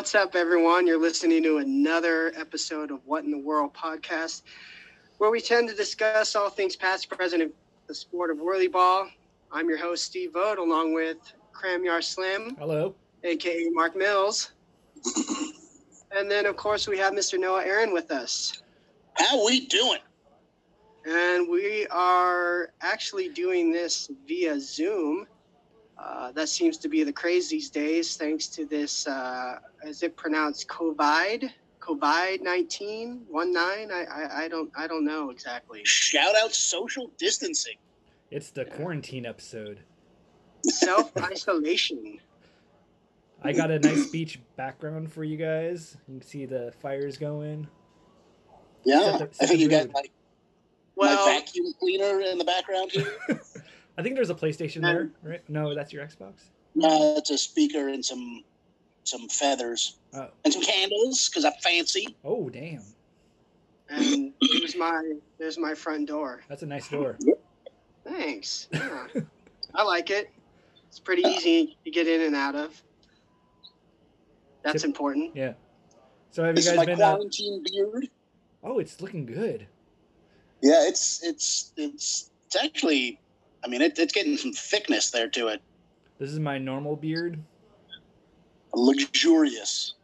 What's up, everyone? You're listening to another episode of What in the World podcast, where we tend to discuss all things past, present, and the sport of whirly ball. I'm your host, Steve Vogt, along with Cramyar Slim, Hello. aka Mark Mills. and then, of course, we have Mr. Noah Aaron with us. How we doing? And we are actually doing this via Zoom. Uh, that seems to be the craze these days, thanks to this, uh, is it pronounced COVID? COVID 19, 19? I, I, I don't I don't know exactly. Shout out social distancing. It's the quarantine episode. Self isolation. I got a nice beach background for you guys. You can see the fires going. Yeah, Set the- I think you got like Well, my vacuum cleaner in the background here. I think there's a PlayStation there, right? No, that's your Xbox. uh, it's a speaker and some some feathers Oh, and some candles because I'm fancy. oh, damn. and there's my there's my front door. That's a nice door. Thanks. Yeah. I like it. It's pretty easy to get in and out of. That's Tip- important. Yeah. So have you This is guys my been? Uh, quarantine beard. oh, it's looking good. Yeah, it's it's it's it's actually. I mean, it, it's getting some thickness there to it. This is my normal beard. Luxurious.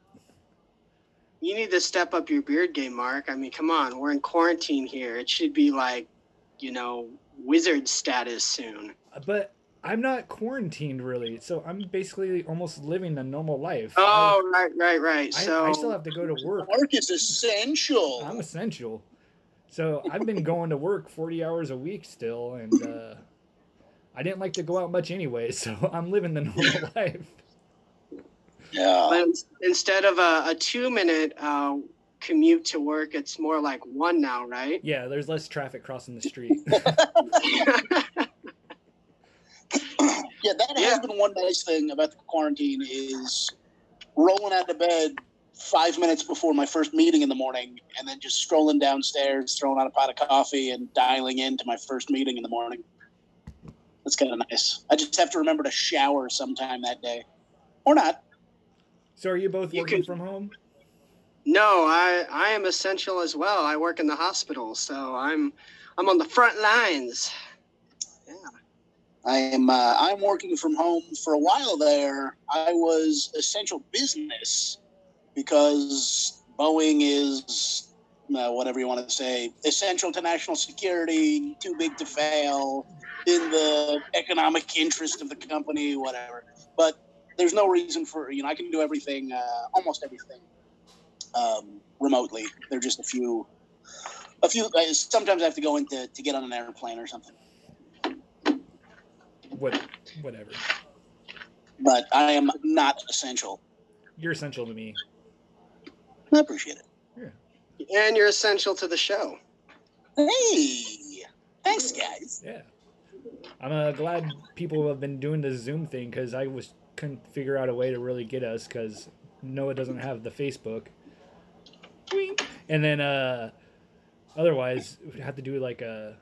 You need to step up your beard game, Mark. I mean, come on, we're in quarantine here. It should be like, you know, wizard status soon. But I'm not quarantined really, so I'm basically almost living a normal life. Oh, right, right, right. I, I, So I still have to go to work. Work is essential. I'm essential. So I've been going to work 40 hours a week still, and uh, I didn't like to go out much anyway, so I'm living the normal life. yeah. but instead of a, a two minute uh, commute to work, it's more like one now, right? Yeah, there's less traffic crossing the street. Yeah, that Yeah. has been one nice thing about the quarantine is rolling out of bed five minutes before my first meeting in the morning, and then just strolling downstairs, throwing out a pot of coffee, and dialing into my first meeting in the morning. That's kind of nice. I just have to remember to shower sometime that day, or not. So are you both You working can- from home? no, I I am essential as well. I work in the hospital, so I'm I'm on the front lines. Yeah. I am. Uh, I'm working from home. For a while there, I was essential business because Boeing is uh, whatever you want to say, essential to national security, too big to fail, in the economic interest of the company, whatever. But there's no reason for you know I can do everything, uh, almost everything, um, remotely. There are just a few, a few. Uh, sometimes I have to go into to get on an airplane or something. What, whatever. But I am not essential. You're essential to me. I appreciate it. And you're essential to the show. Hey, thanks, guys. Yeah. I'm uh, glad people have been doing the Zoom thing because I was couldn't figure out a way to really get us because Noah doesn't have the Facebook. Wink. And then uh, otherwise, we'd have to do like a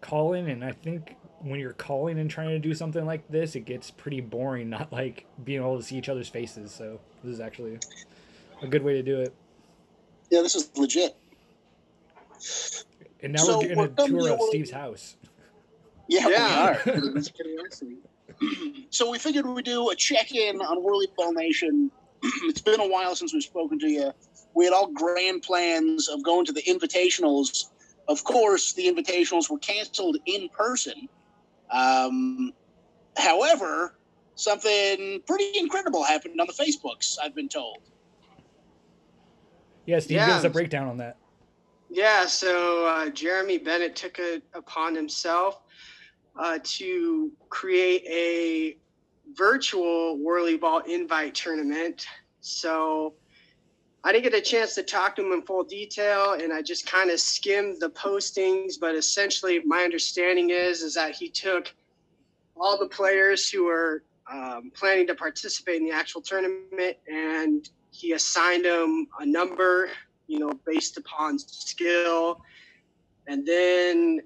call in, and I think when you're calling and trying to do something like this, it gets pretty boring. Not like being able to see each other's faces. So this is actually a good way to do it. Yeah, this is legit. And now So we're getting we're a coming tour to of a- Steve's house. Yeah, Yeah. we are. That's pretty awesome. so we figured we'd do a check-in on Whirly Ball Nation. it's been a while since we've spoken to you. We had all grand plans of going to the invitationals. Of course, the invitationals were canceled in person. Um, however, something pretty incredible happened on the Facebooks. I've been told. Yeah, Steve, give Yeah. us a breakdown on that. Yeah, so uh, Jeremy Bennett took it upon himself uh, to create a virtual Whirly Ball invite tournament. So I didn't get a chance to talk to him in full detail, and I just kind of skimmed the postings. But essentially, my understanding is is that he took all the players who were um, planning to participate in the actual tournament, and he assigned them a number, you know, based upon skill, and then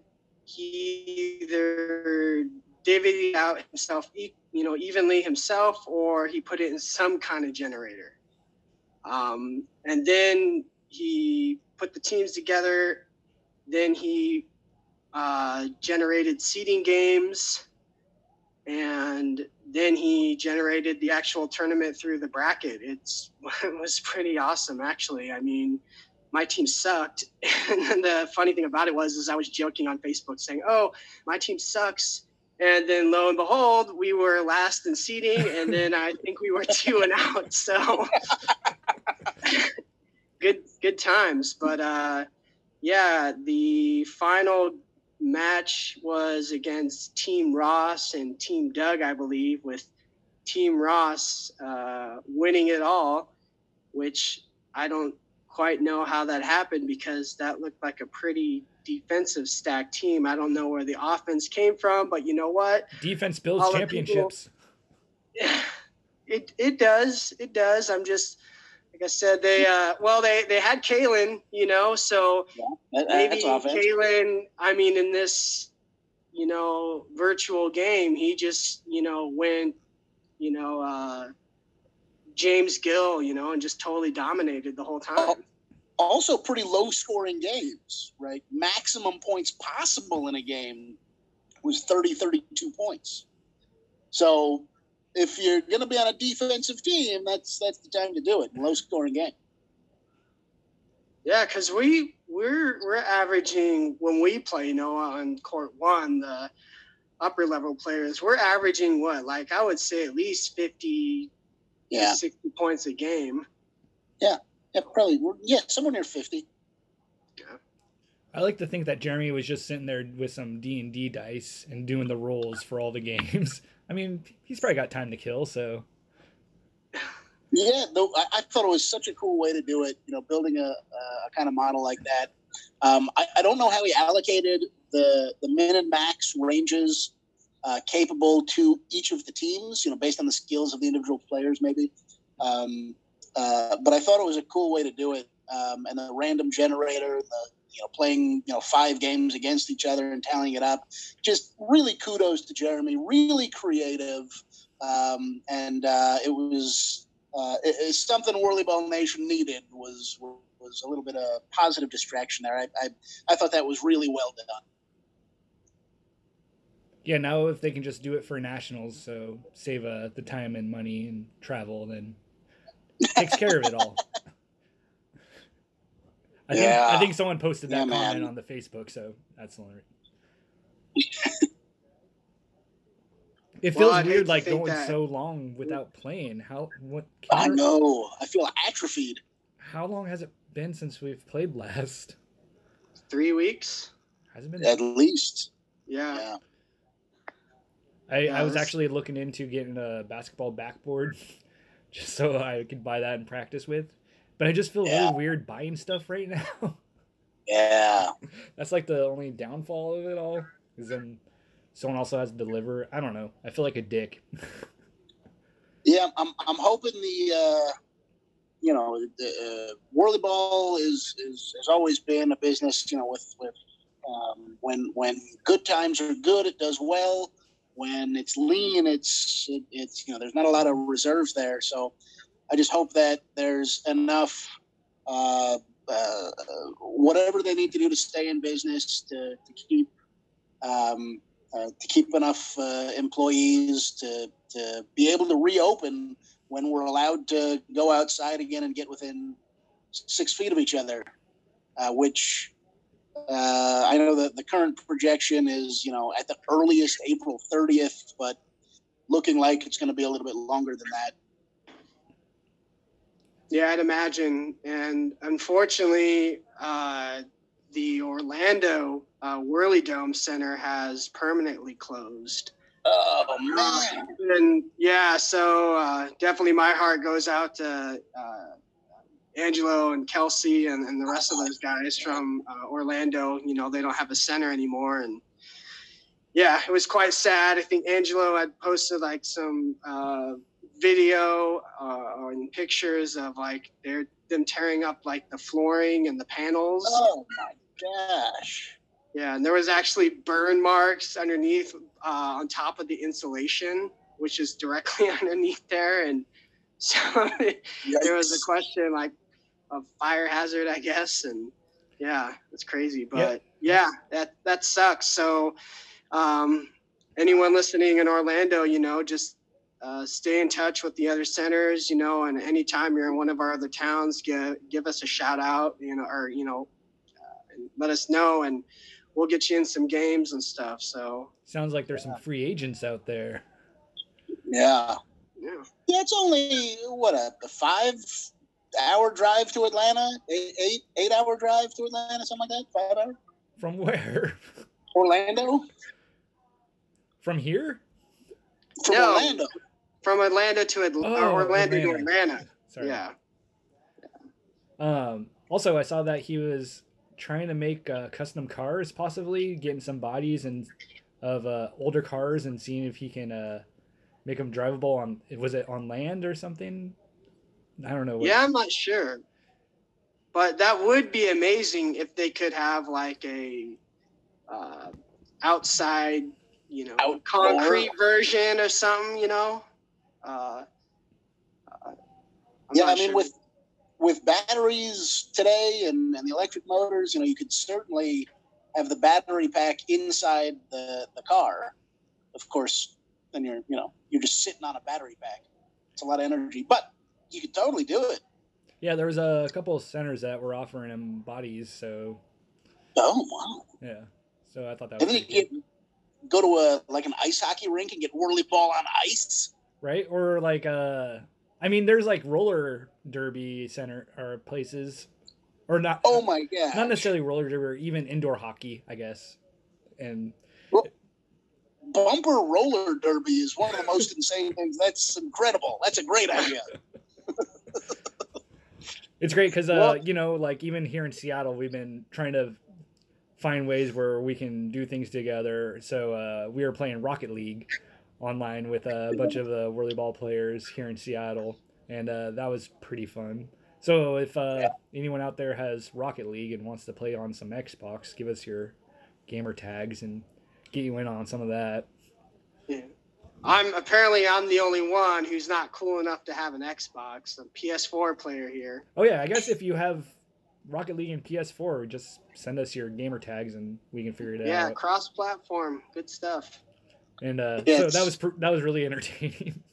he either divvied out himself, you know, evenly himself, or he put it in some kind of generator. Um, and then he put the teams together. Then he uh, generated seeding games, and then he generated the actual tournament through the bracket. It's it was pretty awesome, actually. I mean, my team sucked, and the funny thing about it was, is I was joking on Facebook saying, "Oh, my team sucks." And then lo and behold, we were last in seeding, and then I think we were two and out. So good good times. But uh, yeah, the final match was against Team Ross and Team Doug, I believe, with Team Ross uh, winning it all, which I don't quite know how that happened because that looked like a pretty defensive stack team. I don't know where the offense came from, but you know what? Defense builds championships. People, it it does. It does. I'm just like I said, they uh, well they they had Kalen, you know, so yeah, maybe Kalen. I mean, in this you know virtual game, he just you know went you know uh, James Gill, you know, and just totally dominated the whole time. Also, pretty low scoring games, right? Maximum points possible in a game was 30, 32 points. So if you're going to be on a defensive team, that's that's the time to do it. Low scoring game. Yeah, because we we're we're averaging when we play, Noah on court one, the upper level players, we're averaging what, like I would say at least fifty, yeah, sixty points a game. Yeah, yeah, probably. Yeah, somewhere near fifty. Yeah. I like to think that Jeremy was just sitting there with some D and D dice and doing the rolls for all the games. I mean, he's probably got time to kill, so. Yeah, though I, I thought it was such a cool way to do it. You know, building a, a kind of model like that. Um, I, I, don't know how he allocated the the min and max ranges uh, capable to each of the teams. You know, based on the skills of the individual players, maybe. Um, uh, but I thought it was a cool way to do it. Um, and the random generator, the you know, playing, you know, five games against each other and tallying it up. Just really kudos to Jeremy, really creative. Um, and uh, it was uh, it, it's something Whirlyball Nation needed was was a little bit of positive distraction there. I, I, I thought that was really well done. Yeah, now if they can just do it for nationals, so save uh, the time and money and travel, then takes care of it all. I think yeah. I think someone posted that yeah, comment man. on the Facebook, so that's the only. it feels well, weird, like going that... so long without playing. How what? I know. I feel atrophied. How long has it been since we've played last? Three weeks. Has it been? At least. Yeah. yeah. I, yeah, I was actually looking into getting a basketball backboard just so I could buy that and practice with. But I just feel yeah. really weird buying stuff right now. yeah. That's like the only downfall of it all. Is then someone also has to deliver. I don't know. I feel like a dick. yeah, I'm. I'm hoping the. Uh, you know, the uh, Whirly Ball is, is has always been a business. You know, with with um, when when good times are good, it does well. When it's lean, it's it, it's you know, there's not a lot of reserves there. So I just hope that there's enough, uh, uh, whatever they need to do to stay in business to, to keep um, uh, to keep enough uh, employees to to be able to reopen when we're allowed to go outside again and get within six feet of each other, uh, which. Uh, I know that the current projection is, you know, at the earliest April 30th, but looking like it's going to be a little bit longer than that. Yeah, I'd imagine. And unfortunately, uh, the Orlando uh, Whirly Dome Center has permanently closed. Oh man! And yeah, so uh, definitely my heart goes out to uh, Angelo and Kelsey and, and the rest of those guys from uh, Orlando. You know, they don't have a center anymore, and yeah, it was quite sad. I think Angelo had posted like some uh, video uh, and pictures of like they're them tearing up like the flooring and the panels. Oh my gosh! Yeah, and there was actually burn marks underneath uh, on top of the insulation, which is directly underneath there. And So there was a question like of fire hazard, I guess, and yeah, it's crazy. But yeah, that that sucks. So um, anyone listening in Orlando, you know, just uh, stay in touch with the other centers, you know, and anytime you're in one of our other towns, give give us a shout out, you know, or you know, uh, and let us know, and we'll get you in some games and stuff. So Sounds like there's some free agents out there. Yeah. yeah, Yeah, it's only what a, a five hour drive to Atlanta, eight, eight eight hour drive to Atlanta, something like that. Five hour. From where? Orlando From here? from No. Orlando. From Atlanta to Atl- Oh, or Orlando to Atlanta. Atlanta. Sorry. Yeah, Um, also, I saw that he was trying to make uh, custom cars, possibly getting some bodies and of uh, older cars and seeing if he can uh, make them drivable on. Was it on land or something? I don't know. What, yeah, I'm not sure, but that would be amazing if they could have like a uh, outside, you know, Outdoor. concrete version or something. You know. Uh, uh, I'm yeah, I mean sure. with with batteries today and, and the electric motors, you know, you could certainly have the battery pack inside the, the car. Of course, then you're you know you're just sitting on a battery pack. It's a lot of energy, but you could totally do it. Yeah, there was a couple of centers that were offering him bodies. So Oh wow! yeah, so I thought that was And then you pretty get go to a like an ice hockey rink and get whirly ball on ice. Right. Or like uh, I mean, there's like roller derby center or places, or not. Oh my god! not necessarily roller derby, or even indoor hockey, I guess. And Bumper roller derby is one of the most insane things. That's incredible. That's a great idea. it's great because uh, Well- you know, like even here in Seattle, we've been trying to find ways where we can do things together. So uh, we were playing Rocket League online with a bunch of the whirly ball players here in Seattle, and uh, that was pretty fun. So if uh, anyone out there has Rocket League and wants to play on some Xbox, give us your gamer tags and get you in on some of that. Yeah. I'm apparently I'm the only one who's not cool enough to have an Xbox. A PS4 player here. Oh yeah, I guess if you have Rocket League and PS4, just send us your gamer tags and we can figure it Yeah, out. Yeah, cross-platform, good stuff. And uh, so that was that was really entertaining.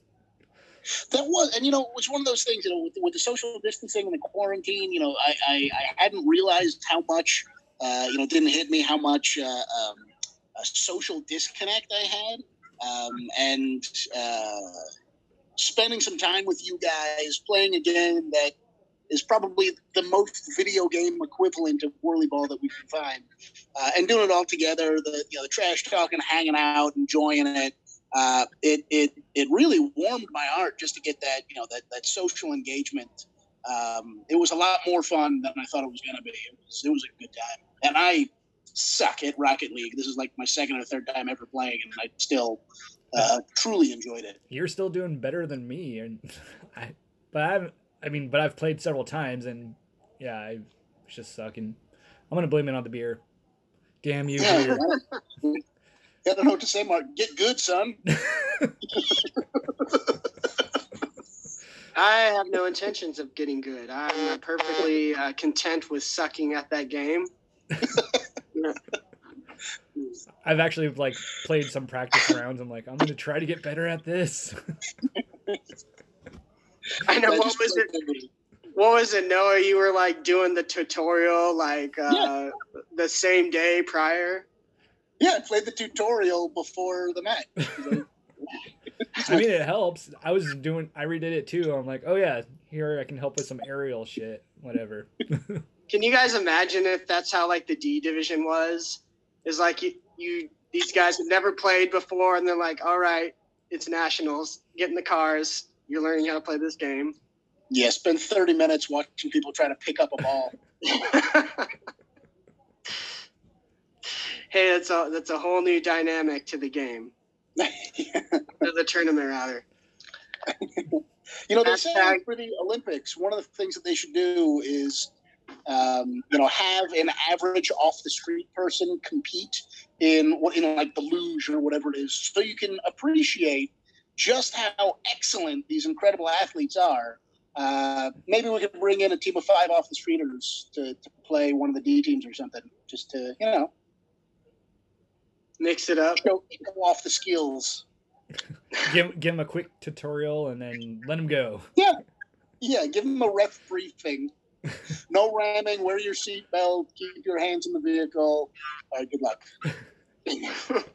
That was, and you know, it was one of those things. You know, with, with the social distancing and the quarantine, you know, I, I, I hadn't realized how much, uh, you know, didn't hit me how much uh, um, a social disconnect I had, um, and uh, spending some time with you guys, playing a game that is probably the most video game equivalent of whirly ball that we can find, uh, and doing it all together. The you know the trash talking, hanging out, enjoying it uh, it it it really warmed my heart just to get that you know that that social engagement. Um, it was a lot more fun than I thought it was going to be. It was it was a good time, and I suck at Rocket League. This is like my second or third time ever playing, and I still uh, truly enjoyed it. You're still doing better than me, and I, but I haven't. I mean, but I've played several times, and yeah, I was just sucking. I'm gonna blame it on the beer. Damn you, Yeah, beer. I don't know what to say, Mark. Get good, son. I have no intentions of getting good. I'm perfectly uh, content with sucking at that game. I've actually like played some practice rounds. I'm like, I'm gonna try to get better at this. I know I what was it? the- What was it, Noah? You were like doing the tutorial like uh, the same day prior. Yeah, I played the tutorial before the match. I mean, it helps. I was doing. I redid it too. I'm like, oh yeah, here I can help with some aerial shit, whatever. Can you guys imagine if that's how like the D division was? Is like you, you these guys have never played before, and they're like, all right, it's nationals. Get in the cars. You're learning how to play this game. yeah, spend thirty minutes watching people try to pick up a ball. hey, that's a that's a whole new dynamic to the game, to the tournament rather. You know, they say for the Olympics, one of the things that they should do is, um, you know, have an average off the street person compete in in like the luge or whatever it is, so you can appreciate just how excellent these incredible athletes are. Uh, maybe we could bring in a team of five off the streeters to, to play one of the D teams or something, just to you know mix it up, show, show off the skills. give give him a quick tutorial and then let him go. Yeah, yeah. Give him a ref briefing. no ramming. Wear your seatbelt. Keep your hands in the vehicle. All right. Good luck.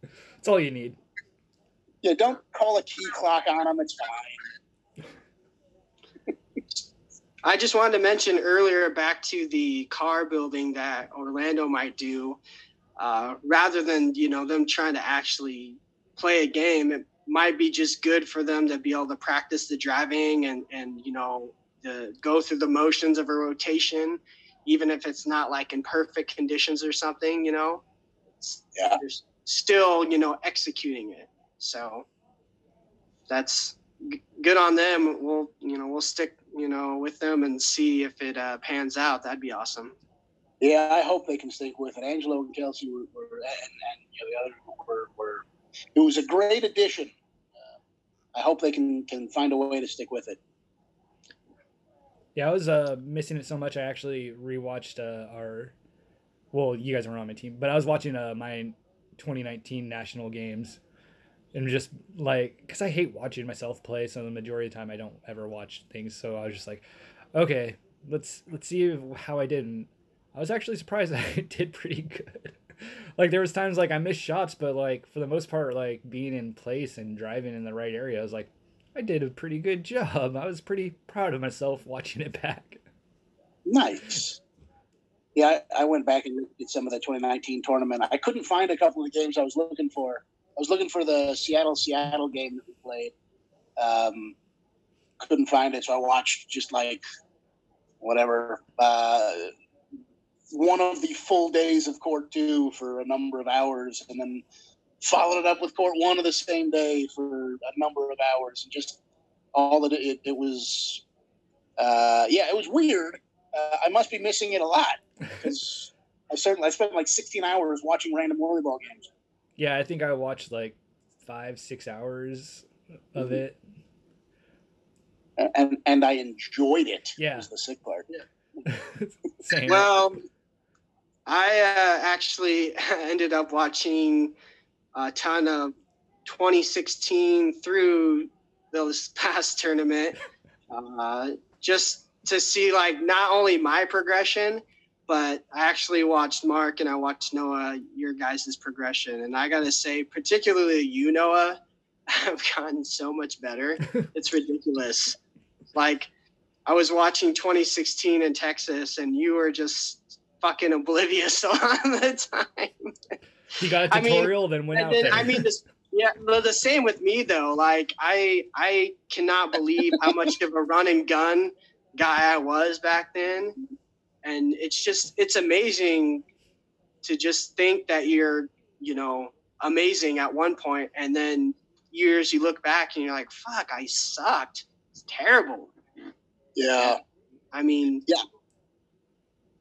That's all you need. Yeah. Don't call a key clock on them. It's fine. I just wanted to mention earlier back to the car building that Orlando might do. Uh, rather than you know them trying to actually play a game, it might be just good for them to be able to practice the driving and and you know the go through the motions of a rotation, even if it's not like in perfect conditions or something. You know, yeah, they're still you know executing it. So that's g- good on them. We'll you know we'll stick you know with them and see if it uh, pans out. That'd be awesome. Yeah, I hope they can stick with it. Angelo and Kelsey were, were and, and you know, the others were, were. It was a great addition. Uh, I hope they can can find a way to stick with it. Yeah, I was uh, missing it so much. I actually rewatched uh, our. Well, you guys weren't on my team, but I was watching uh, my 2019 national games, and just like, because I hate watching myself play, so the majority of the time I don't ever watch things. So I was just like, okay, let's let's see how I did. And I was actually surprised I did pretty good. like there was times like I missed shots, but like for the most part, like being in place and driving in the right area, I was like, I did a pretty good job. I was pretty proud of myself watching it back. Nice. Yeah, I, I went back and looked at some of the 2019 tournament. I couldn't find a couple of the games I was looking for. I was looking for the Seattle Seattle game that we played. Um, couldn't find it, so I watched just like whatever uh, one of the full days of court two for a number of hours, and then followed it up with court one of the same day for a number of hours, and just all that it, it was. Uh, yeah, it was weird. Uh, I must be missing it a lot because I certainly I spent like 16 hours watching random whirlyball games. Yeah, I think I watched like five, six hours of mm-hmm. it. And and I enjoyed it. Yeah, was the sick part. Yeah. well, I uh, actually ended up watching a ton of 2016 through this past tournament, uh, just to see like not only my progression, but I actually watched Mark and I watched Noah, your guys' progression. And I got to say, particularly you, Noah, have gotten so much better. it's ridiculous. Like, I was watching 2016 in Texas and you were just fucking oblivious all the time. He got a tutorial, I mean, then went out then, there. I mean, this, yeah, the same with me though. Like I, I cannot believe how much of a run and gun guy I was back then, and it's just it's amazing to just think that you're, you know, amazing at one point, and then years you look back and you're like, fuck, I sucked. It's terrible. Yeah. I mean, yeah.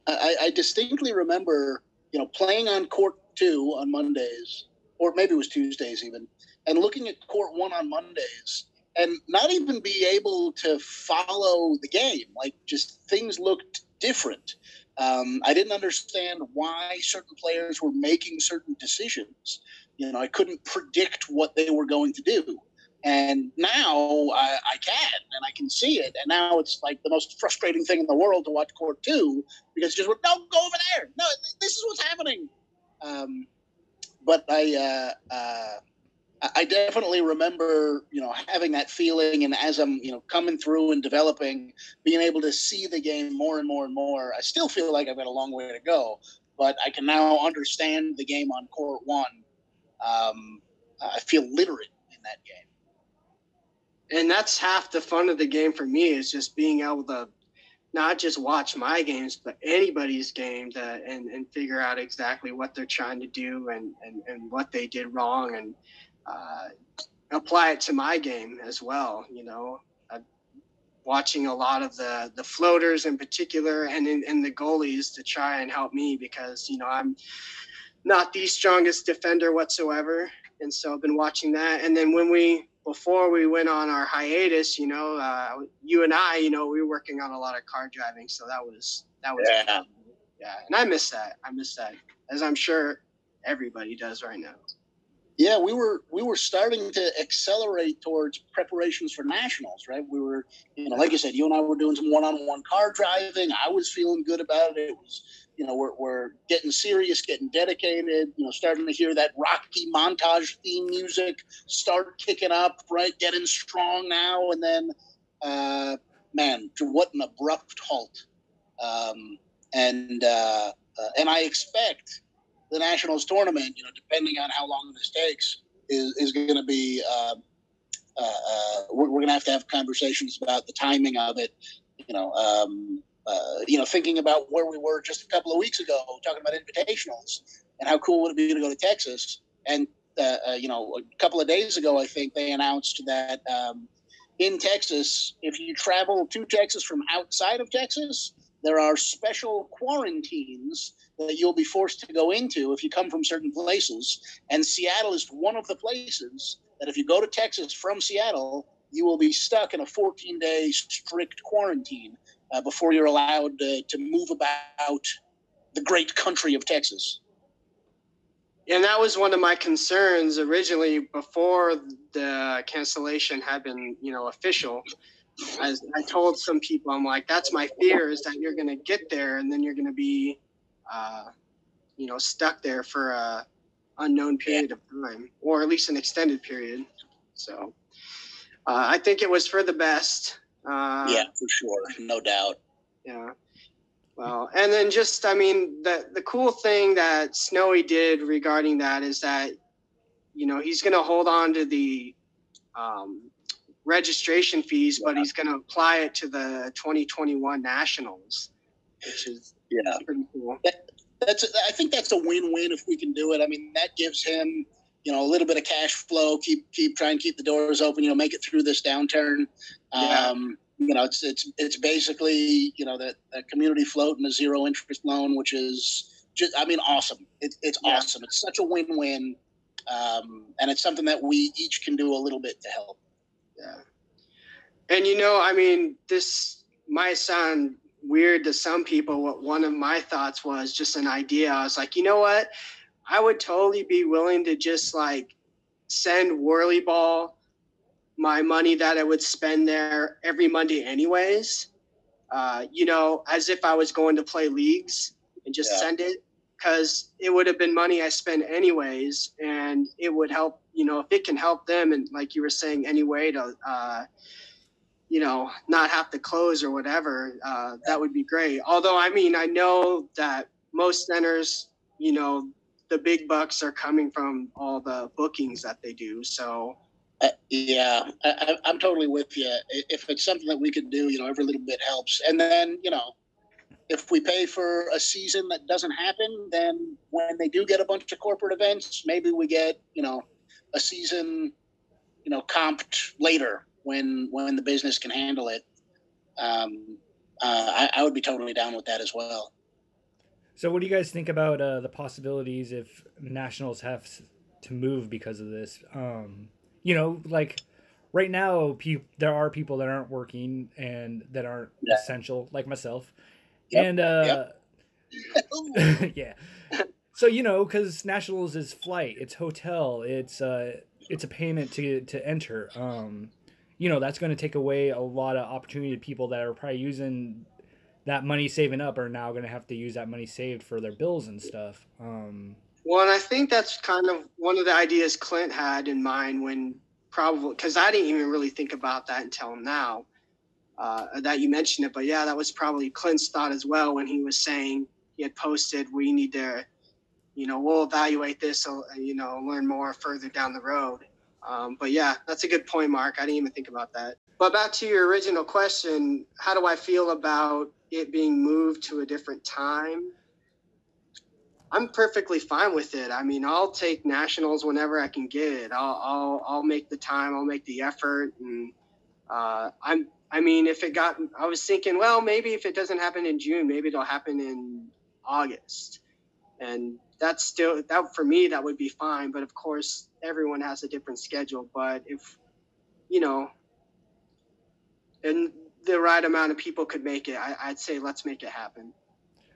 I, I distinctly remember, you know, playing on court two on Mondays, or maybe it was Tuesdays even, and looking at court one on Mondays and not even be able to follow the game. Like just things looked different. Um, I didn't understand why certain players were making certain decisions. You know, I couldn't predict what they were going to do. And now I, I, can, and I can see it. And now it's like the most frustrating thing in the world to watch Court Two because just no, go over there. No, this is what's happening. Um, but I, uh, uh, I definitely remember, you know, having that feeling, and as I'm, you know, coming through and developing, being able to see the game more and more and more. I still feel like I've got a long way to go, but I can now understand the game on Court One. Um, I feel literate in that game and that's half the fun of the game for me is just being able to not just watch my games but anybody's game to, and, and figure out exactly what they're trying to do and, and, and what they did wrong and uh, apply it to my game as well you know uh, watching a lot of the the floaters in particular and in, and the goalies to try and help me because you know i'm not the strongest defender whatsoever and so I've been watching that. And then when we before we went on our hiatus, you know, uh, you and I, you know, we were working on a lot of car driving, so that was that was Yeah. yeah, and I miss that. I miss that, as I'm sure everybody does right now. Yeah, we were we were starting to accelerate towards preparations for nationals, right? We were, you know, like you said, you and I were doing some one-on-one car driving. I was feeling good about it. It was, you know, we're we're getting serious, getting dedicated. You know, starting to hear that Rocky montage theme music start kicking up, right? Getting strong now, and then, uh, man, what an abrupt halt. Um, and uh, uh, and I expect the nationals tournament, you know, depending on how long this takes, is, is going to be. Uh, uh, uh, we're, we're going to have to have conversations about the timing of it. You know, um, uh, you know, thinking about where we were just a couple of weeks ago, talking about invitationals and how cool would it be to go to Texas. And uh, uh, you know, a couple of days ago, I think they announced that um, in Texas, if you travel to Texas from outside of Texas, there are special quarantines that you'll be forced to go into if you come from certain places. And Seattle is one of the places that if you go to Texas from Seattle, you will be stuck in a 14 day strict quarantine uh, before you're allowed to, to move about the great country of Texas. And that was one of my concerns originally before the cancellation had been, you know, official. As I told some people, I'm like, that's my fear is that you're going to get there and then you're going to be, uh, you know, stuck there for a unknown period of time, or at least an extended period. So uh, I think it was for the best. Uh, yeah, for sure, no doubt. Yeah. Well, and then just I mean the the cool thing that Snowy did regarding that is that you know he's going to hold on to the um, registration fees, but he's going to apply it to the 2021 nationals, which is Yeah, pretty cool. that's I think that's a win-win if we can do it. I mean, that gives him you know a little bit of cash flow. Keep keep try and keep the doors open. You know, make it through this downturn. Yeah. Um, you know, it's it's it's basically you know that that community float and a zero interest loan, which is just I mean awesome. It's it's Yeah. awesome. It's such a win-win, um, and it's something that we each can do a little bit to help. Yeah. And you know, I mean, this my sound weird to some people. What one of my thoughts was just an idea. I was like, you know what? I would totally be willing to just like send Whirly Ball my money that I would spend there every Monday, anyways. Uh, you know, as if I was going to play leagues and just Yeah. send it because it would have been money I spent anyways, and it would help. You know, if it can help them, and like you were saying, any way to, uh, you know, not have to close or whatever, uh, that would be great. Although, I mean, I know that most centers, you know, the big bucks are coming from all the bookings that they do. So, Uh, yeah, I, I'm totally with you. If it's something that we could do, you know, every little bit helps. And then, you know, if we pay for a season that doesn't happen, then when they do get a bunch of corporate events, maybe we get, you know, a season, you know, comped later when when the business can handle it. Um, uh, I, I would be totally down with that as well. So, what do you guys think about uh, the possibilities if nationals have to move because of this? Um, you know, like right now, pe- there are people that aren't working and that aren't Yeah. essential, like myself. Yep, And uh, yeah, so you know, because nationals is flight, it's hotel, it's uh, it's a payment to to enter. Um, you know, that's going to take away a lot of opportunity to people that are probably using that money saving up are now going to have to use that money saved for their bills and stuff. Um, well, and I think that's kind of one of the ideas Clint had in mind when probably because I didn't even really think about that until now uh, that you mentioned it. But yeah, that was probably Clint's thought as well when he was saying he had posted, we need to, you know, we'll evaluate this, uh, you know, learn more further down the road. Um, but yeah, that's a good point, Mark. I didn't even think about that. But back to your original question, how do I feel about it being moved to a different time? I'm perfectly fine with it. I mean, I'll take nationals whenever I can get it. I'll I'll, I'll make the time. I'll make the effort, and uh, I'm. I mean, if it got, I was thinking, well, maybe if it doesn't happen in June, maybe it'll happen in August. and that's still that for me that would be fine. But of course, everyone has a different schedule. But if you know, and the right amount of people could make it, I, I'd say let's make it happen.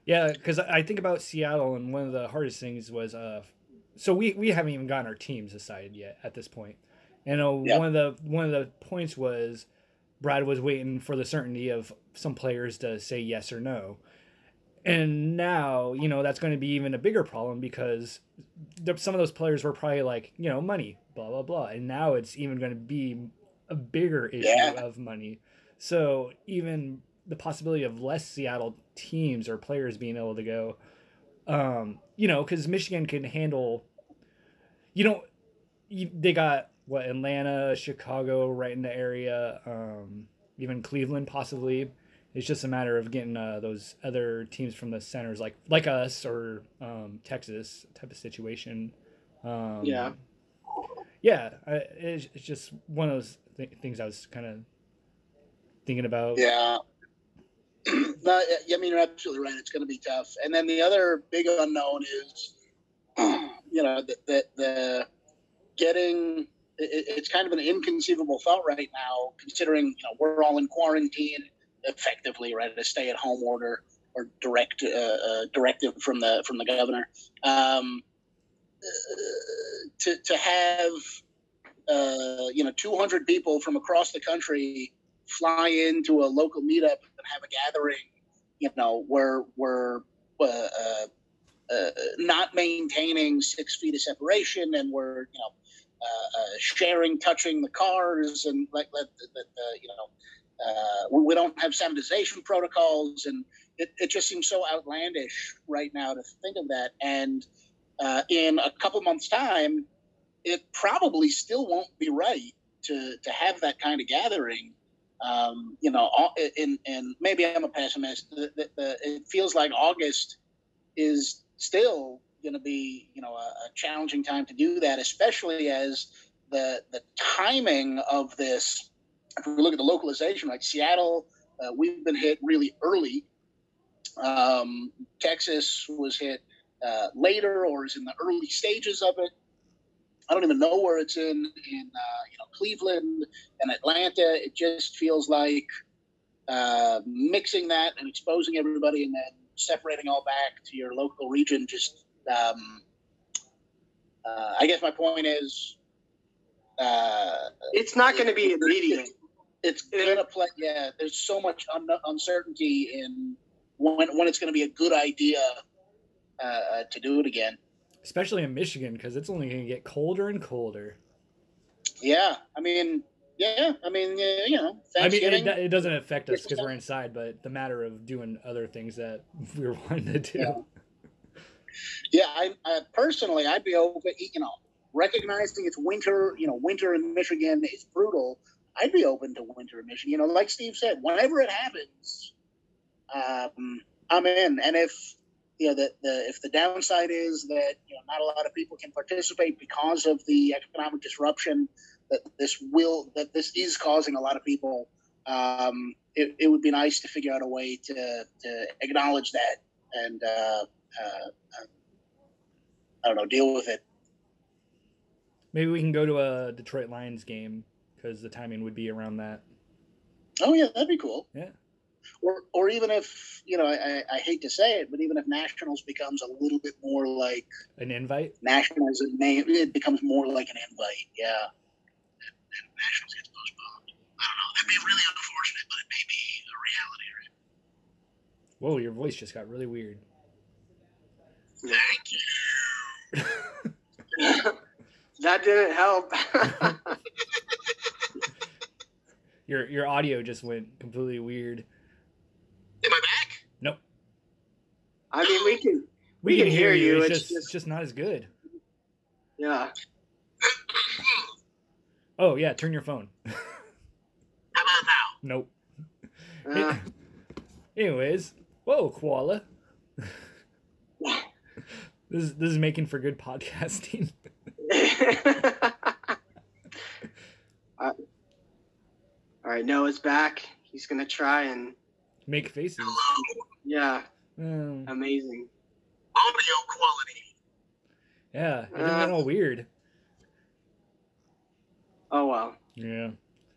Yeah, because I think about Seattle, and one of the hardest things was, uh, so we we haven't even gotten our teams decided yet at this point. And uh, Yeah. one of the one of the points was Brad was waiting for the certainty of some players to say yes or no. And now, you know, that's going to be even a bigger problem because some of those players were probably like, you know, money, blah blah blah. And now it's even going to be a bigger issue Yeah. of money. So even the possibility of less Seattle teams or players being able to go, um, you know, because Michigan can handle, you know, you, they got what Atlanta, Chicago, right in the area, um, even Cleveland possibly. It's just a matter of getting uh, those other teams from the centers, like like us or um, Texas type of situation. Um, Yeah. yeah. I, it's, it's just one of those th- things I was kind of thinking about. Yeah. no, I mean, you're absolutely right. It's going to be tough. And then the other big unknown is, you know, the, the, the getting, it, it's kind of an inconceivable thought right now, considering, you know, we're all in quarantine effectively, right? A stay at home order or direct, uh, uh, directive from the, from the governor. Um, uh, to, to have, uh, you know, 200 people from across the country fly into a local meetup and have a gathering, you know, where we're not maintaining six feet of separation and we're, you know, uh, uh, sharing, touching the cars and like uh, you know, uh, we, don't have sanitization protocols and it, it just seems so outlandish right now to think of that. And uh, in a couple months' time, it probably still won't be right to to have that kind of gathering um, you know, and and maybe I'm a pessimist. The, the, the, it feels like August is still going to be, you know, a, a challenging time to do that, especially as the the timing of this. If we look at the localization, like Seattle, uh, we've been hit really early. Um, Texas was hit uh, later, or is in the early stages of it. I don't even know where it's in in uh, you know Cleveland and Atlanta. It just feels like uh, mixing that and exposing everybody, and then separating all back to your local region. Just um, uh, I guess my point is, uh, It's not going to be immediate. It's gonna play. Yeah, there's so much un- uncertainty in when when it's going to be a good idea uh, uh, to do it again. Especially in Michigan, because it's only going to get colder and colder. Yeah, I mean, yeah, I mean, yeah, you know, I mean, it, it doesn't affect us because we're inside, but the matter of doing other things that we are wanting to do. Yeah. Yeah, I, I personally, I'd be open. You know, recognizing it's winter. You know, winter in Michigan is brutal. I'd be open to winter in Michigan. You know, like Steve said, whenever it happens, um, I'm in. And if you know the, the if the downside is that you know not a lot of people can participate because of the economic disruption that this will that this is causing a lot of people, um, it, it would be nice to figure out a way to to acknowledge that and. Uh, uh, I don't know, deal with it. Maybe we can go to a Detroit Lions game because the timing would be around that. Oh yeah, that'd be cool. Yeah. Or, or even if you know, I, I hate to say it, but even if nationals becomes a little bit more like An invite? nationals, it may it becomes more like an invite. Yeah. And nationals gets postponed. I don't know. That'd be really unfortunate, but it may be a reality. Right? Whoa, your voice just got really weird. Thank you. that didn't help. Your your audio just went completely weird. Am I back? Nope. I mean, we can. We, We can, can hear hear you. you, It's, it's just, just- it's just not as good. Yeah. Oh yeah, turn your phone. How about now? nope. Uh, Anyways, whoa, koala. this is, this is making for good podcasting. Uh, all right, Noah's back. He's gonna try and Make faces. yeah, Um, amazing. audio quality. Yeah, it uh, all weird. Oh well. Yeah,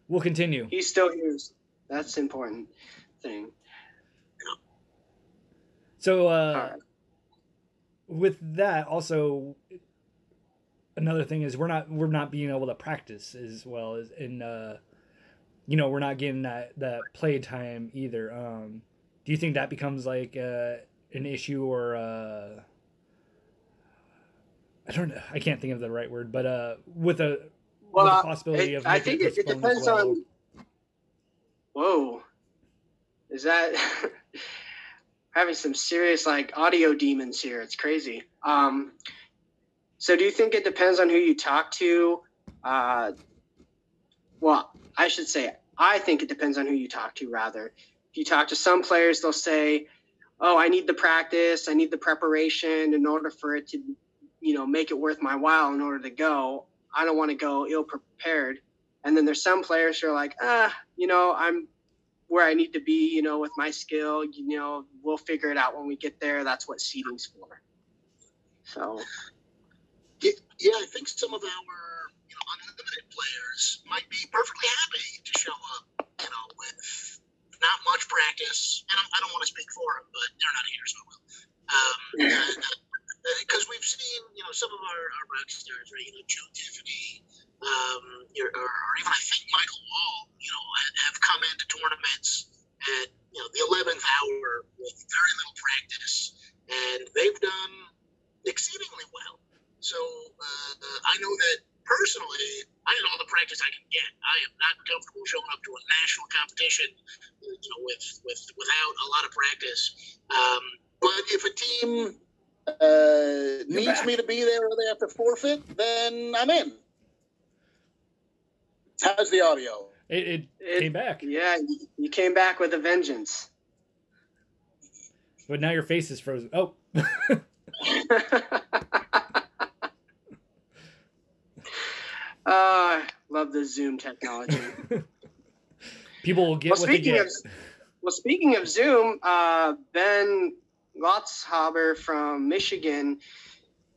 we'll continue. He still hears. That's important thing. So, uh, right. with that, also another thing is we're not we're not being able to practice as well as in uh, you know we're not getting that that play time either. Um, do you think that becomes like uh, an issue or uh, I don't know I can't think of the right word, but uh, with a well, with possibility it, of I think it, it depends well. on. Whoa, is that having some serious like audio demons here? It's crazy. Um, so do you think it depends on who you talk to? Uh, well, I should say I think it depends on who you talk to. Rather, if you talk to some players, they'll say, "Oh, I need the practice, I need the preparation in order for it to, you know, make it worth my while in order to go. I don't want to go ill prepared." And then there's some players who are like, "Ah, you know, I'm where I need to be, you know, with my skill. You know, we'll figure it out when we get there. That's what seeding's for." So. Yeah, I think some of our you know, players might be perfectly happy to show up, you know, with not much practice. And I don't want to speak for them, but they're not here, so I will. Because um, we've seen, you know, some of our, our rock stars, right? You know, Joe Tiffany, um, or, or, even I think Michael Wall, you know, have come into tournaments at, you know, the 11th hour with very national you know, with with without a lot of practice. Um, but if a team uh, needs back. me to be there or they have to forfeit, then I'm in. How's the audio? It, it, it came back. Yeah, you came back with a vengeance. But now your face is frozen. Oh. Uh, love the Zoom technology. People will get well, what they get. Of, well, speaking of Zoom, uh, Ben Lotzhaber from Michigan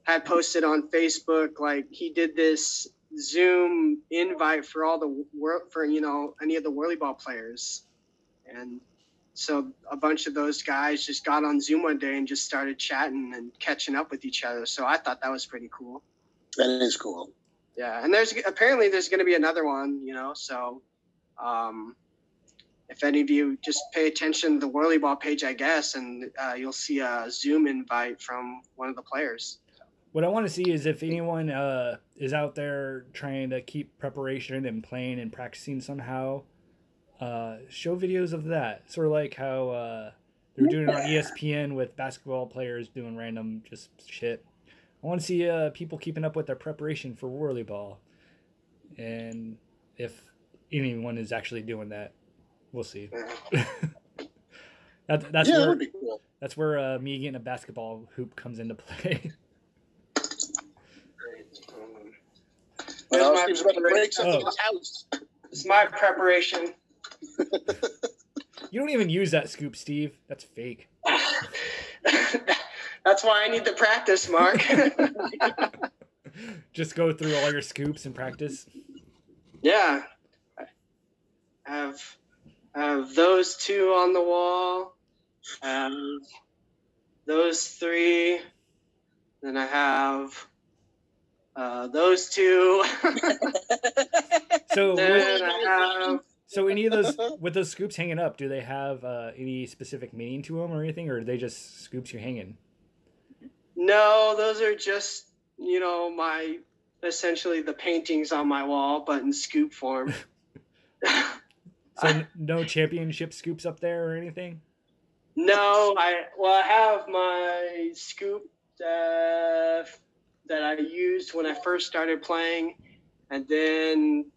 had posted on Facebook like he did this Zoom invite for all the world for you know any of the whirly ball players, and so a bunch of those guys just got on Zoom one day and just started chatting and catching up with each other. So I thought that was pretty cool. That is cool yeah and there's apparently there's going to be another one you know so um, if any of you just pay attention to the whirly ball page i guess and uh, you'll see a zoom invite from one of the players. What i want to see is if anyone uh, is out there trying to keep preparation and playing and practicing somehow uh, show videos of that. Sort of like how uh, they're doing on espn with basketball players doing random just shit. I want to see uh, people keeping up with their preparation for Whirly Ball, and if anyone is actually doing that, we'll see. that, that's yeah, where that cool. that's where uh, me getting a basketball hoop comes into play. Well, my about to break oh. house. It's my preparation. you don't even use that scoop, Steve. That's fake. That's why I need to practice, Mark. Just go through all your scoops and practice. Yeah. I have have those two on the wall. Have those three. Then I have uh, those two. so then I have so any of those with those scoops hanging up, do they have uh, any specific meaning to them or anything, or are they just scoops you're hanging? No, those are just you know my essentially the paintings on my wall, but in scoop form. so no championship scoops up there or anything. No, I well I have my scoop uh, that I used when I first started playing, and then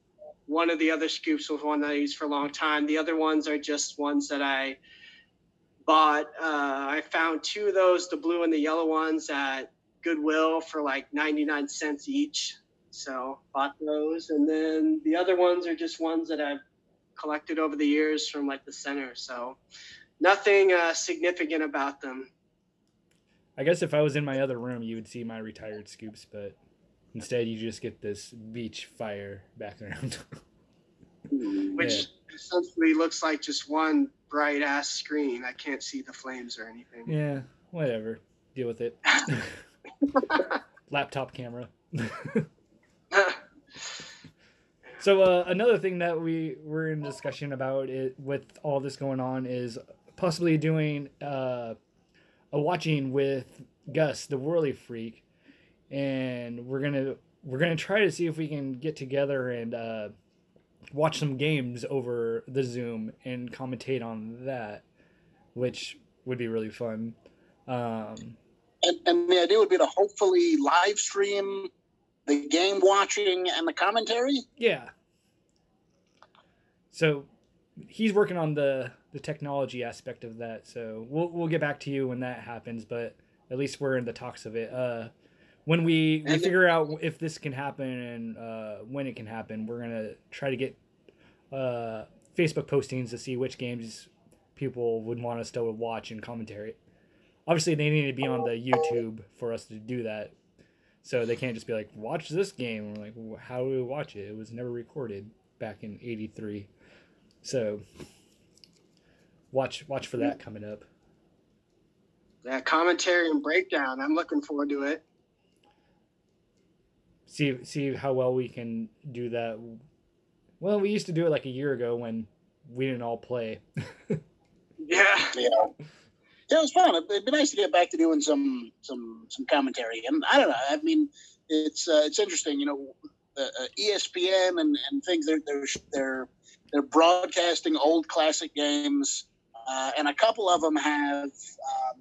one of the other scoops was one that I used for a long time. The other ones are just ones that I bought uh, I found two of those, the blue and the yellow ones at Goodwill for like 99 cents each. So bought those, and then the other ones are just ones that I've collected over the years from like the center. So nothing uh, significant about them. I guess if I was in my other room, you would see my retired scoops, but instead you just get this beach fire background. which Yeah. essentially looks like just one bright ass screen. I can't see the flames or anything. yeah, whatever. Deal with it. Laptop camera. So uh, another thing that we were in discussion about it with all this going on is possibly doing uh, a watching with Gus, the Whirly Freak, and we're gonna we're gonna try to see if we can get together and uh, watch some games over the Zoom and commentate on that, which would be really fun. Um, And, and the idea would be to hopefully live stream the game watching and the commentary. Yeah. So he's working on the the technology aspect of that. So we'll we'll get back to you when that happens, but at least we're in the talks of it. Uh when we, we figure out if this can happen and uh, when it can happen, we're gonna try to get uh, Facebook postings to see which games people would want us to watch and commentary. Obviously, they need to be on the YouTube for us to do that. So they can't just be like, watch this game. We're like, "Wh- how do we watch it? It was never recorded back in '83. So watch watch for that coming up. that commentary and breakdown. I'm looking forward to it. See see how well we can do that. Well, we used to do it like a year ago when we didn't all play. Yeah. Yeah. Yeah, it was fun. It'd be nice to get back to doing some some some commentary. And I don't know. I mean, it's uh, it's interesting. You know, uh, uh, ESPN and, and things. They're they're they're they're broadcasting old classic games, uh, and a couple of them have. Um,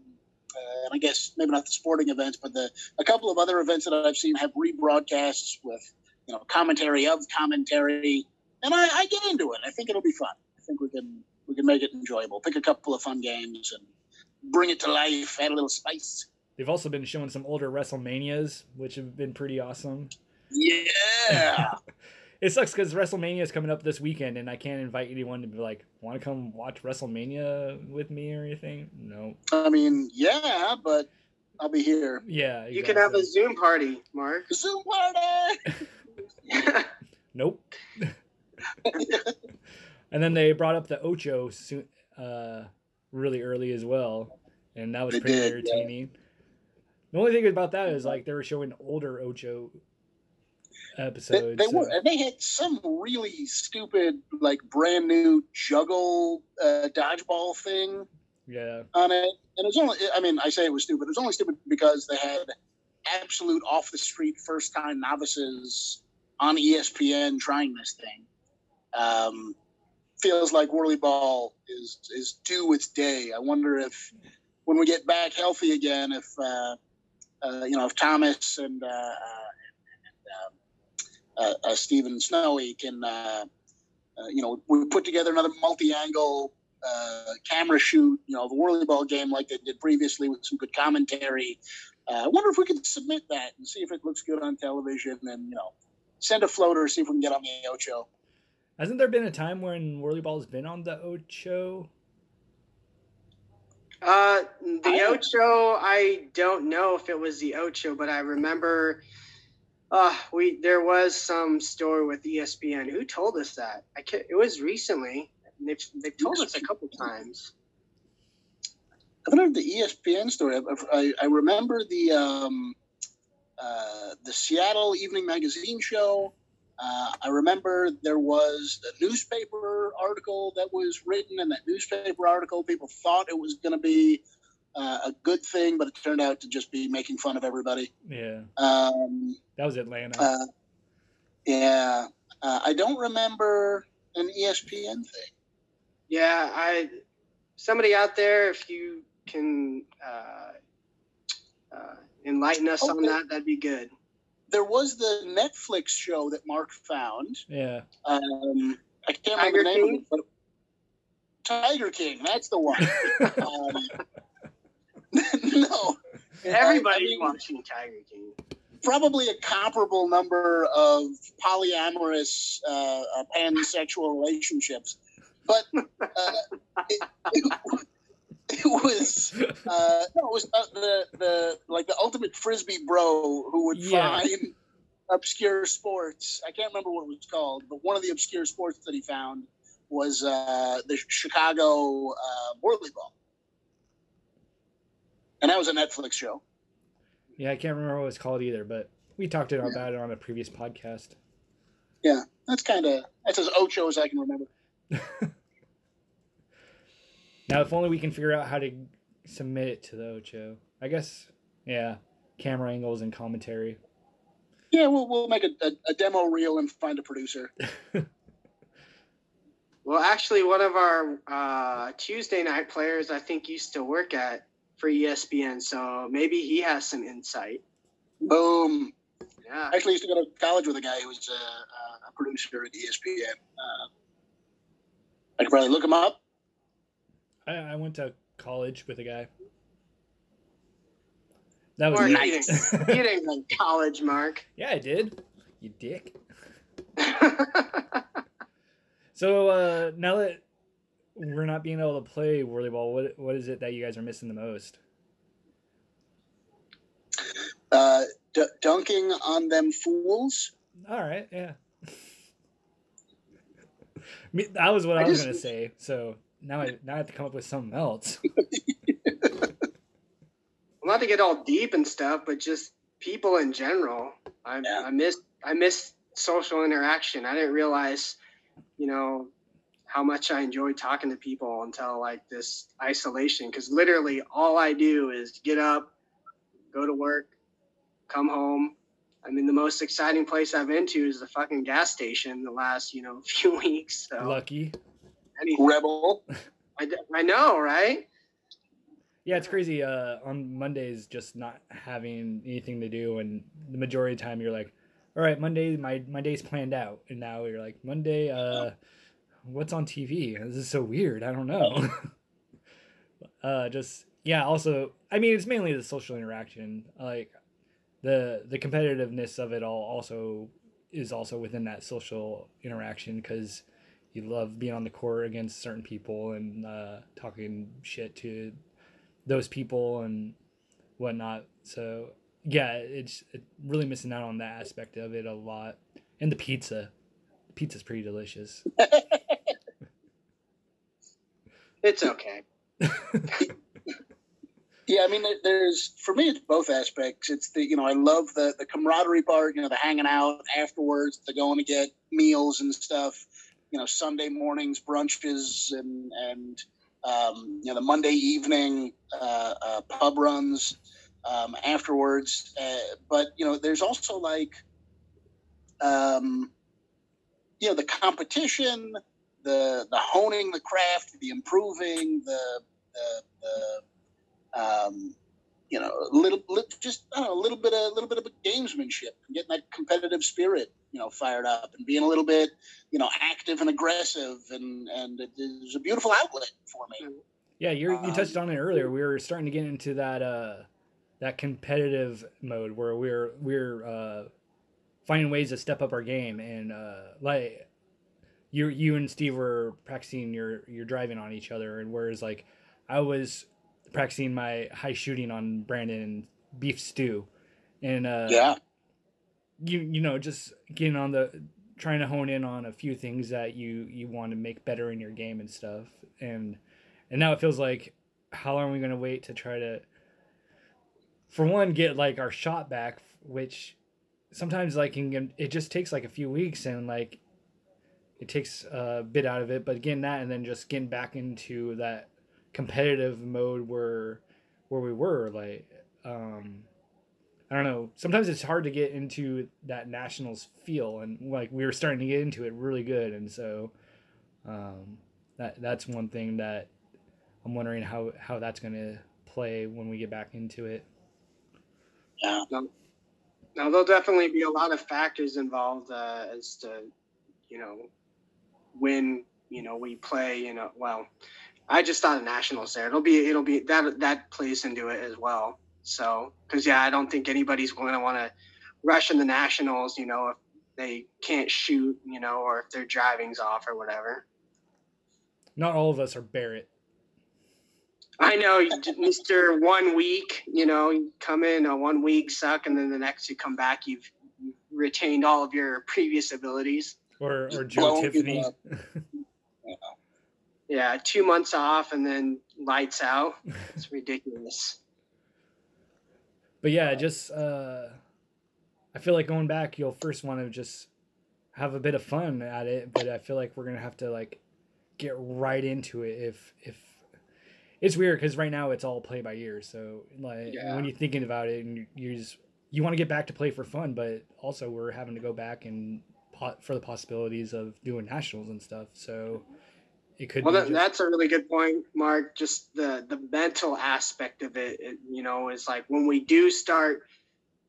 uh, and I guess maybe not the sporting events, but the a couple of other events that I've seen have rebroadcasts with you know commentary of commentary, and I, I get into it. I think it'll be fun. I think we can we can make it enjoyable. Pick a couple of fun games and bring it to life. Add a little spice. They've also been showing some older WrestleManias, which have been pretty awesome. Yeah. It sucks because WrestleMania is coming up this weekend, and I can't invite anyone to be like, "Want to come watch WrestleMania with me or anything?" No. I mean, yeah, but I'll be here. Yeah. You can have a. Zoom party, Mark. Zoom party. Nope. and then they brought up the Ocho soon, uh, really early as well, and that was They pretty did, yeah. entertaining. The only thing about that is like they were showing older Ocho episodes. they so- were, and they had some really stupid, like brand new juggle uh, dodgeball thing yeah, on it. And it was only, I mean, I say it was stupid. It was only stupid because they had absolute off the street first time novices on ESPN trying this thing. Um, feels like Whirly Ball is is due its day. I wonder if when we get back healthy again, if uh, uh, you know, if Thomas and uh, uh, and, um, uh, uh, Stephen Snowy can, you know, we put together another multi-angle camera shoot, you know, the Whirly Ball game like they did previously with some good commentary. I wonder if we could submit that and see if it looks good on television, and you know, send a floater, see if we can get on the Ocho. Hasn't there been a time when Whirly Ball's been on the Ocho? Uh, the I- Ocho, I don't know if it was the Ocho, but I remember uh, we there was some story with ESPN. Who told us that? I can't, it was recently. They've, they've told us a couple times. I haven't heard the ESPN story. I, I, I remember the um, uh, the Seattle Evening Magazine show. Uh, I remember there was a newspaper article that was written, and that newspaper article, people thought it was going to be uh, a good thing, but it turned out to just be making fun of everybody. Yeah, Um, that was Atlanta. uh, yeah, uh, I don't remember an ESPN thing. Yeah, I somebody out there, if you can uh, uh, enlighten us on that, that'd be good. There was the Netflix show that Mark found. yeah, Um, I can't Tiger remember the name King? of it, but Tiger King, that's the one. um, no, Everybody's I mean- watching Tiger King. probably a comparable number of polyamorous uh, uh, pansexual relationships, but uh, it, it, it was uh, no, it was the the like the ultimate frisbee bro who would Yeah. find obscure sports. I can't remember what it was called, but one of the obscure sports that he found was uh, the Chicago uh, Whirly Ball, and that was a Netflix show. Yeah, I can't remember what it was called either, but we talked about it on a previous podcast. Yeah, that's kind of that's as ocho as I can remember. Now, if only we can figure out how to submit it to the Ocho. I guess, yeah, camera angles and commentary. Yeah, we'll we'll make a, a, a demo reel and find a producer. Well, actually, one of our uh, Tuesday night players, I think, used to work at for ESPN, so maybe he has some insight. Boom. Yeah. I actually used to go to college with a guy who was a, a producer at ESPN. Uh, I could probably look him up. I, I went to college with a guy. That was nice. you, didn't, go to college, Mark. yeah, I did. You dick. So uh, now that we're not being able to play whirly ball, what what is it that you guys are missing the most? Uh, d- dunking on them fools. All right, yeah. That was what I, I was just- gonna say. So now I now I have to come up with something else. Well, not to get all deep and stuff, but just people in general. I, Yeah. I miss I miss social interaction. I didn't realize, you know, how much I enjoyed talking to people until like this isolation. Because literally, all I do is get up, go to work, come home. I mean, the most exciting place I've been to is the fucking gas station the last, you know, few weeks. So Lucky. Anything, Rebel. I, I know, right? Yeah, it's crazy. Uh, on Mondays, just not having anything to do, and the majority of the time you're like, "All right, Monday, my my day's planned out," and now you're like, "Monday, uh, what's on TV? This is so weird. I don't know." uh, just yeah. Also, I mean, it's mainly the social interaction, like the the competitiveness of it all. Also, is also within that social interaction because you love being on the court against certain people and uh, talking shit to those people and whatnot. So yeah, it's it, really missing out on that aspect of it a lot. And the pizza, pizza's pretty delicious. It's okay. Yeah, I mean, there's for me, it's both aspects. It's the you know, I love the the camaraderie part. You know, the hanging out afterwards, the going to get meals and stuff. You know, Sunday mornings brunches and and um, you know the Monday evening uh, uh, pub runs um, afterwards. Uh, but you know, there's also like um, you know the competition, the the honing the craft, the improving, the the, the um, you know, a little, little just know, a little bit, of, a little bit of gamesmanship, getting that competitive spirit, you know, fired up, and being a little bit, you know, active and aggressive, and and it is a beautiful outlet for me. Yeah, you you Um, touched on it earlier. We were starting to get into that uh that competitive mode where we're we're uh finding ways to step up our game and uh like you you and Steve were practicing your your driving on each other and whereas like I was practicing my high shooting on Brandon and beef stew and uh Yeah, you you know just getting on the trying to hone in on a few things that you you want to make better in your game and stuff. And and now it feels like how long are we going to wait to try to for one get like our shot back which sometimes like can it just takes like a few weeks and like it takes a bit out of it. But getting that and then just getting back into that competitive mode where where we were like um I don't know. Sometimes it's hard to get into that nationals feel, and like we were starting to get into it really good, and so um, that that's one thing that I'm wondering how how that's going to play when we get back into it. yeah, Now, there'll definitely be a lot of factors involved uh, as to, you know, when you know we play. You know, well, I just thought of nationals there. It'll be it'll be that that plays into it as well. So, because yeah, I don't think anybody's going to want to rush in the nationals. You know, if they can't shoot, you know, or if their driving's off or whatever. Not all of us are Barrett. I know, Mister. One week, you know, you come in a one week suck, and then the next you come back, you've, retained all of your previous abilities. Or or Joe Tiffany. yeah, two months off and then lights out. It's ridiculous. But yeah, just uh, I feel like going back, you'll first want to just have a bit of fun at it, but I feel like we're gonna have to like get right into it if if it's weird because right now it's all play by ear. So like Yeah. when you're thinking about it and you, you just you want to get back to play for fun, but also we're having to go back and pot for the possibilities of doing nationals and stuff. So it could Well, that, just- that's a really good point, Mark. Just the the mental aspect of it, it you know, is like when we do start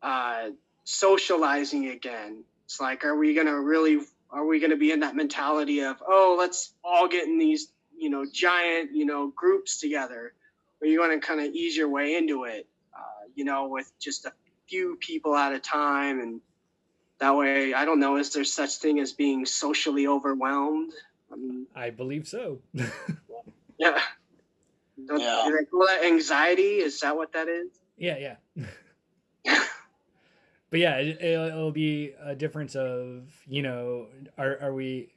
uh, socializing again. It's like, are we gonna really? Are we gonna be in that mentality of, oh, let's all get in these, you know, giant, you know, groups together? Or you want to kind of ease your way into it, uh, you know, with just a few people at a time, and that way, I don't know, is there such thing as being socially overwhelmed? I believe so. yeah. Don't, Yeah. Do they call that anxiety? Is that what that is? Yeah, yeah. but yeah, it, it'll, it'll be a difference of you know, are are we?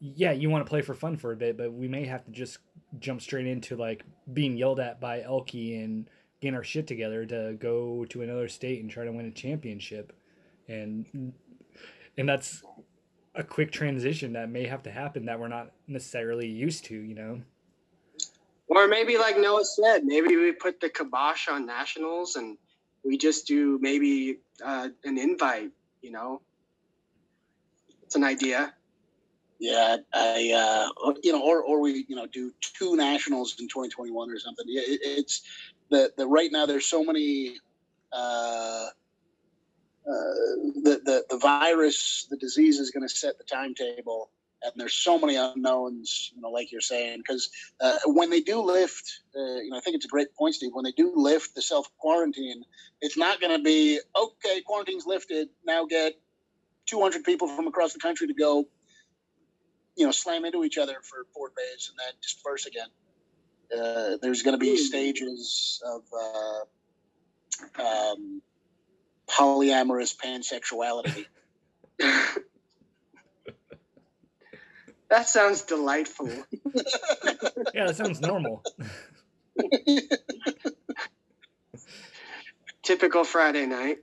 Yeah, you want to play for fun for a bit, but we may have to just jump straight into like being yelled at by Elkie and getting our shit together to go to another state and try to win a championship, and and that's a quick transition that may have to happen that we're not necessarily used to, you know. Or maybe, like Noah said, maybe we put the kibosh on nationals and we just do maybe uh, an invite. You know, it's an idea. Yeah, I uh, you know, or or we you know do two nationals in 2021 or something. Yeah, it, it's the the right now. There's so many. Uh, uh, the, the the virus, the disease is going to set the timetable, and there's so many unknowns. You know, like you're saying, because uh, when they do lift, uh, you know, I think it's a great point, Steve. When they do lift the self quarantine, it's not going to be okay. Quarantine's lifted. Now get 200 people from across the country to go you know, slam into each other for four days and then disperse again. Uh, there's going to be stages of uh, um, polyamorous pansexuality. That sounds delightful. Yeah, that sounds normal. Typical Friday night.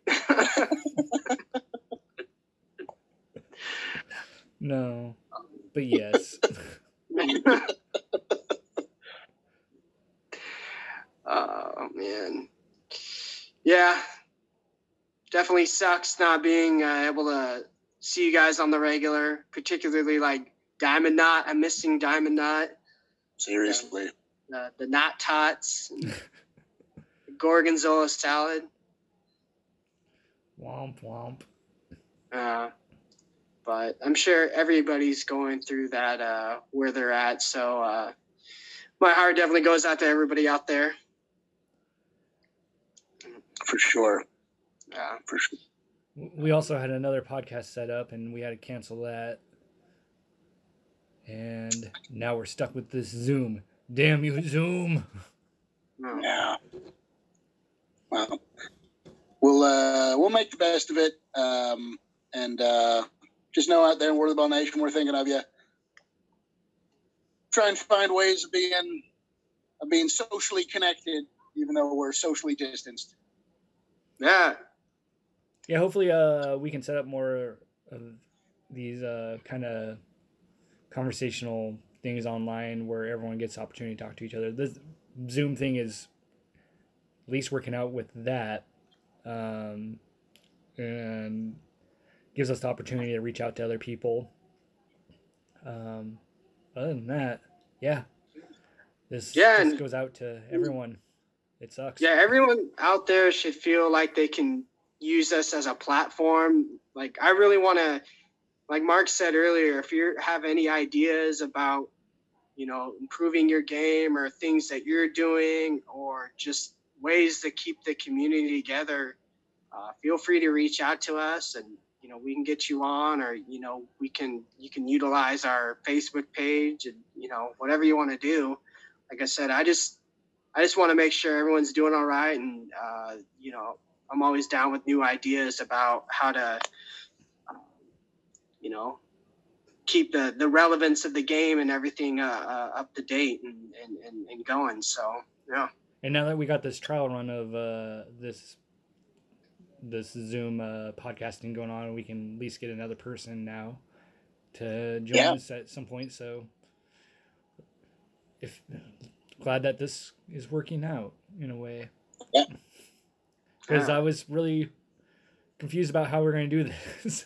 no, but yes. oh man, yeah, definitely sucks not being uh, able to see you guys on the regular, particularly like Diamond Knot. I'm missing Diamond Knot, Seriously. uh, the Knot Tots, the Gorgonzola salad. womp womp. Uh, but I'm sure everybody's going through that uh, where they're at. So uh, my heart definitely goes out to everybody out there. For sure. Uh, For sure. We also had another podcast set up and we had to cancel that. And now we're stuck with this Zoom. Damn you, Zoom. Yeah. Well, we'll uh, we'll make the best of it, um, and uh, just know out there in Word of the Ball Nation, we're thinking of you. Try and find ways of being of being socially connected, even though we're socially distanced. yeah, Yeah, hopefully uh we can set up more of these uh kind of conversational things online where everyone gets the opportunity to talk to each other. This Zoom thing is at least working out with that. Um and gives us the opportunity to reach out to other people. Um other than that, yeah. This, Yeah, this goes out to everyone. It sucks. yeah. Everyone out there should feel like they can use us as a platform. Like I really want to, like Mark said earlier, if you have any ideas about, you know, improving your game or things that you're doing or just ways to keep the community together, uh, feel free to reach out to us and you know we can get you on or you know we can you can utilize our facebook page and you know whatever you want to do like i said i just I just want to make sure everyone's doing all right, and uh, you know, I'm always down with new ideas about how to, uh, you know, keep the the relevance of the game and everything uh, uh, up to date and, and, and, and going. So yeah. And now that we got this trial run of uh, this this Zoom uh, podcasting going on, we can at least get another person now to join Yeah. us at some point. So, if glad that this is working out in a way, Yeah. Because Yeah. I was really confused about how we're going to do this.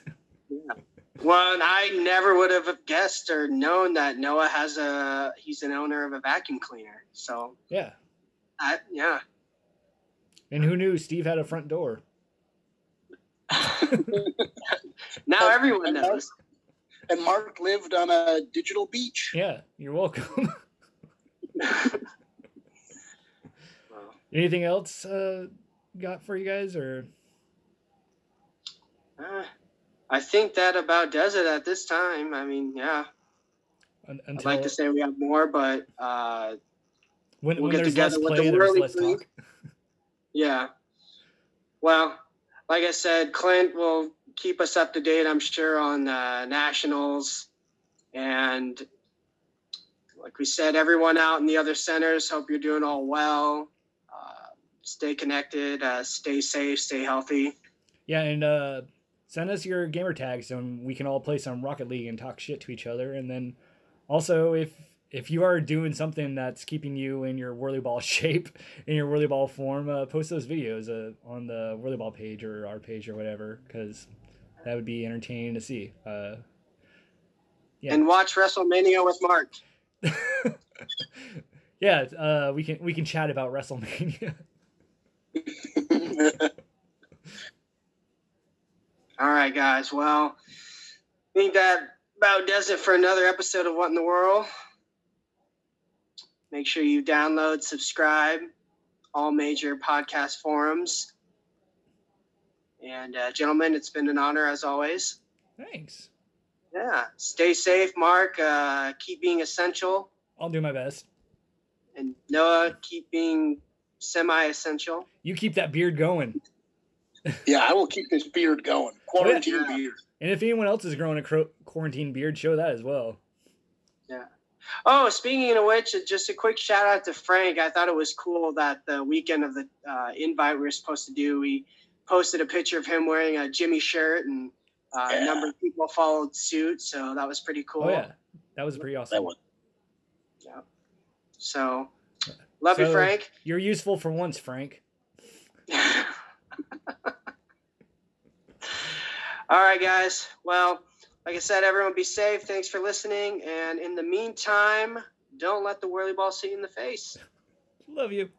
yeah. Well, and I never would have guessed or known that Noah has a he's an owner of a vacuum cleaner. So yeah, I yeah. and who knew Steve had a front door? Now everyone knows. And Mark lived on a digital beach. Yeah, you're welcome. Well, Anything else uh, got for you guys or? uh, I think that about does it at this time. I mean, yeah. Un- I'd like to say we have more, but uh, when, we'll when get together with play, the Whirly League. talk. yeah. Well, like I said, Clint will keep us up to date, I'm sure, on uh, nationals. And like we said, everyone out in the other centers, hope you're doing all well. Stay connected, uh, stay safe, stay healthy. Yeah, and uh, send us your gamer tags and we can all play some Rocket League and talk shit to each other. And then also, if if you are doing something that's keeping you in your whirly ball shape, in your whirly ball form, uh, post those videos uh, on the whirly ball page or our page or whatever, because that would be entertaining to see. Uh, Yeah. And watch WrestleMania with Mark. yeah, uh, we can we can chat about WrestleMania. All right, guys. Well, I think that about does it for another episode of What in the World. Make sure you download, subscribe, all major podcast forums. And, uh, gentlemen, it's been an honor as always. Thanks. Yeah. Stay safe, Mark. Uh, keep being essential. I'll do my best. And Noah, keep being semi essential. You keep that beard going. yeah, I will keep this beard going. Quarantine Yeah. beard. And if anyone else is growing a cro- quarantine beard, show that as well. Yeah. Oh, speaking of which, just a quick shout out to Frank. I thought it was cool that the weekend of the uh, invite we were supposed to do, we posted a picture of him wearing a Jimmy shirt, and uh, Yeah. a number of people followed suit. So that was pretty cool. Oh yeah, that was pretty awesome. That was So love you, Frank. You're useful for once, Frank. All right, guys. Well, like I said, everyone be safe. Thanks for listening. And in the meantime, don't let the whirly ball see you in the face. Love you.